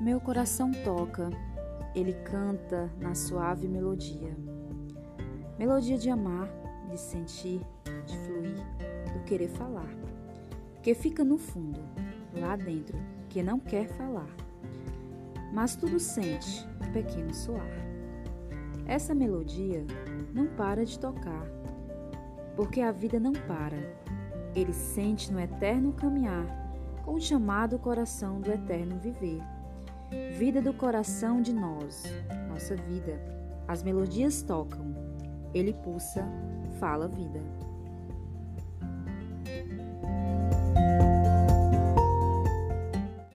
Meu coração toca, ele canta na suave melodia. Melodia de amar, de sentir, de fluir, do querer falar. Que fica no fundo, lá dentro, que não quer falar. Mas tudo sente pequeno soar. Essa melodia não para de tocar, porque a vida não para. Ele sente no eterno caminhar, com o chamado coração do eterno viver Vida do coração de nós, nossa vida. As melodias tocam, ele pulsa, fala vida.